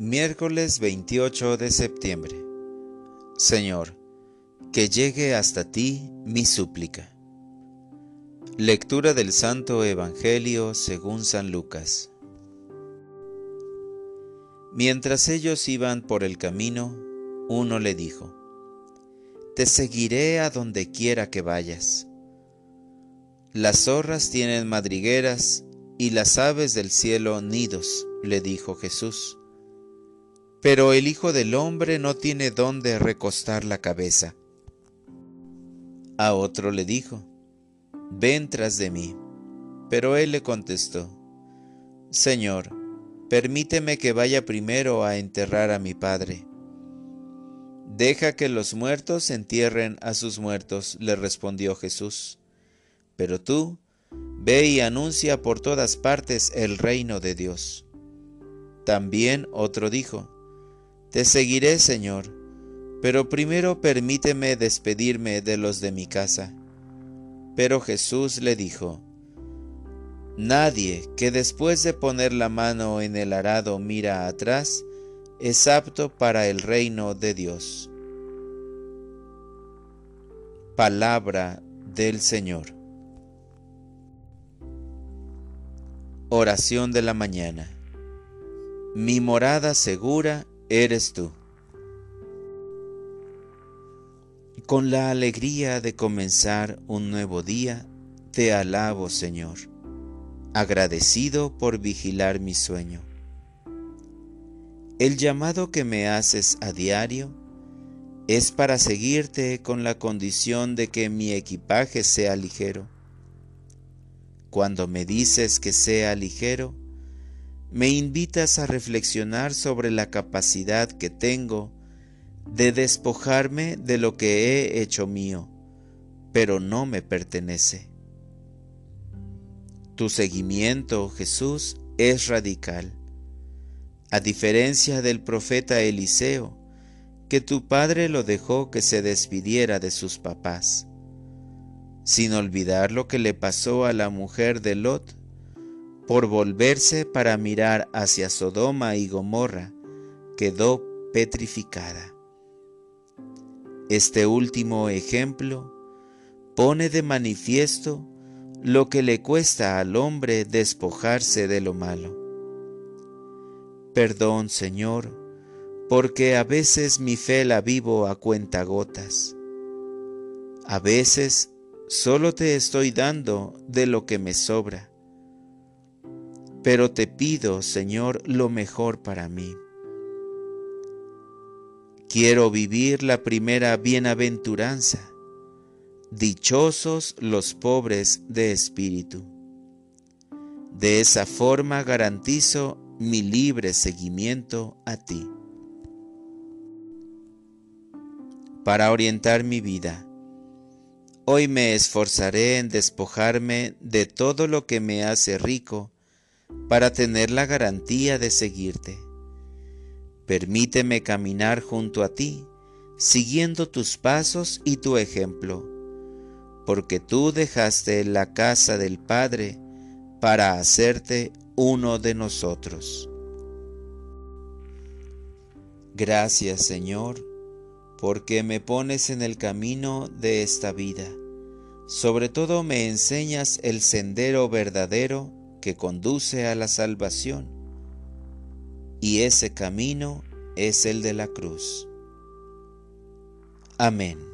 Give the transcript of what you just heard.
Miércoles 28 de septiembre. Señor, que llegue hasta ti mi súplica. Lectura del Santo Evangelio según San Lucas. Mientras ellos iban por el camino, uno le dijo, Te seguiré a donde quiera que vayas. Las zorras tienen madrigueras y las aves del cielo nidos, le dijo Jesús pero el Hijo del Hombre no tiene dónde recostar la cabeza. A otro le dijo, Ven tras de mí. Pero él le contestó, Señor, permíteme que vaya primero a enterrar a mi Padre. Deja que los muertos entierren a sus muertos, le respondió Jesús. Pero tú, ve y anuncia por todas partes el reino de Dios. También otro dijo, te seguiré, Señor, pero primero permíteme despedirme de los de mi casa. Pero Jesús le dijo, Nadie que después de poner la mano en el arado mira atrás, es apto para el reino de Dios. Palabra del Señor. Oración de la mañana. Mi morada segura eres tú. Con la alegría de comenzar un nuevo día, te alabo, Señor, agradecido por vigilar mi sueño. El llamado que me haces a diario es para seguirte con la condición de que mi equipaje sea ligero. Cuando me dices que sea ligero, me invitas a reflexionar sobre la capacidad que tengo de despojarme de lo que he hecho mío, pero no me pertenece. Tu seguimiento, Jesús, es radical. A diferencia del profeta Eliseo, que tu padre lo dejó que se despidiera de sus papás, sin olvidar lo que le pasó a la mujer de Lot, por volverse para mirar hacia Sodoma y Gomorra, quedó petrificada. Este último ejemplo pone de manifiesto lo que le cuesta al hombre despojarse de lo malo. Perdón, Señor, porque a veces mi fe la vivo a cuentagotas. A veces solo te estoy dando de lo que me sobra pero te pido, Señor, lo mejor para mí. Quiero vivir la primera bienaventuranza. Dichosos los pobres de espíritu. De esa forma garantizo mi libre seguimiento a ti. Para orientar mi vida, hoy me esforzaré en despojarme de todo lo que me hace rico para tener la garantía de seguirte. Permíteme caminar junto a ti, siguiendo tus pasos y tu ejemplo, porque tú dejaste la casa del Padre para hacerte uno de nosotros. Gracias Señor, porque me pones en el camino de esta vida. Sobre todo me enseñas el sendero verdadero que conduce a la salvación, y ese camino es el de la cruz. Amén.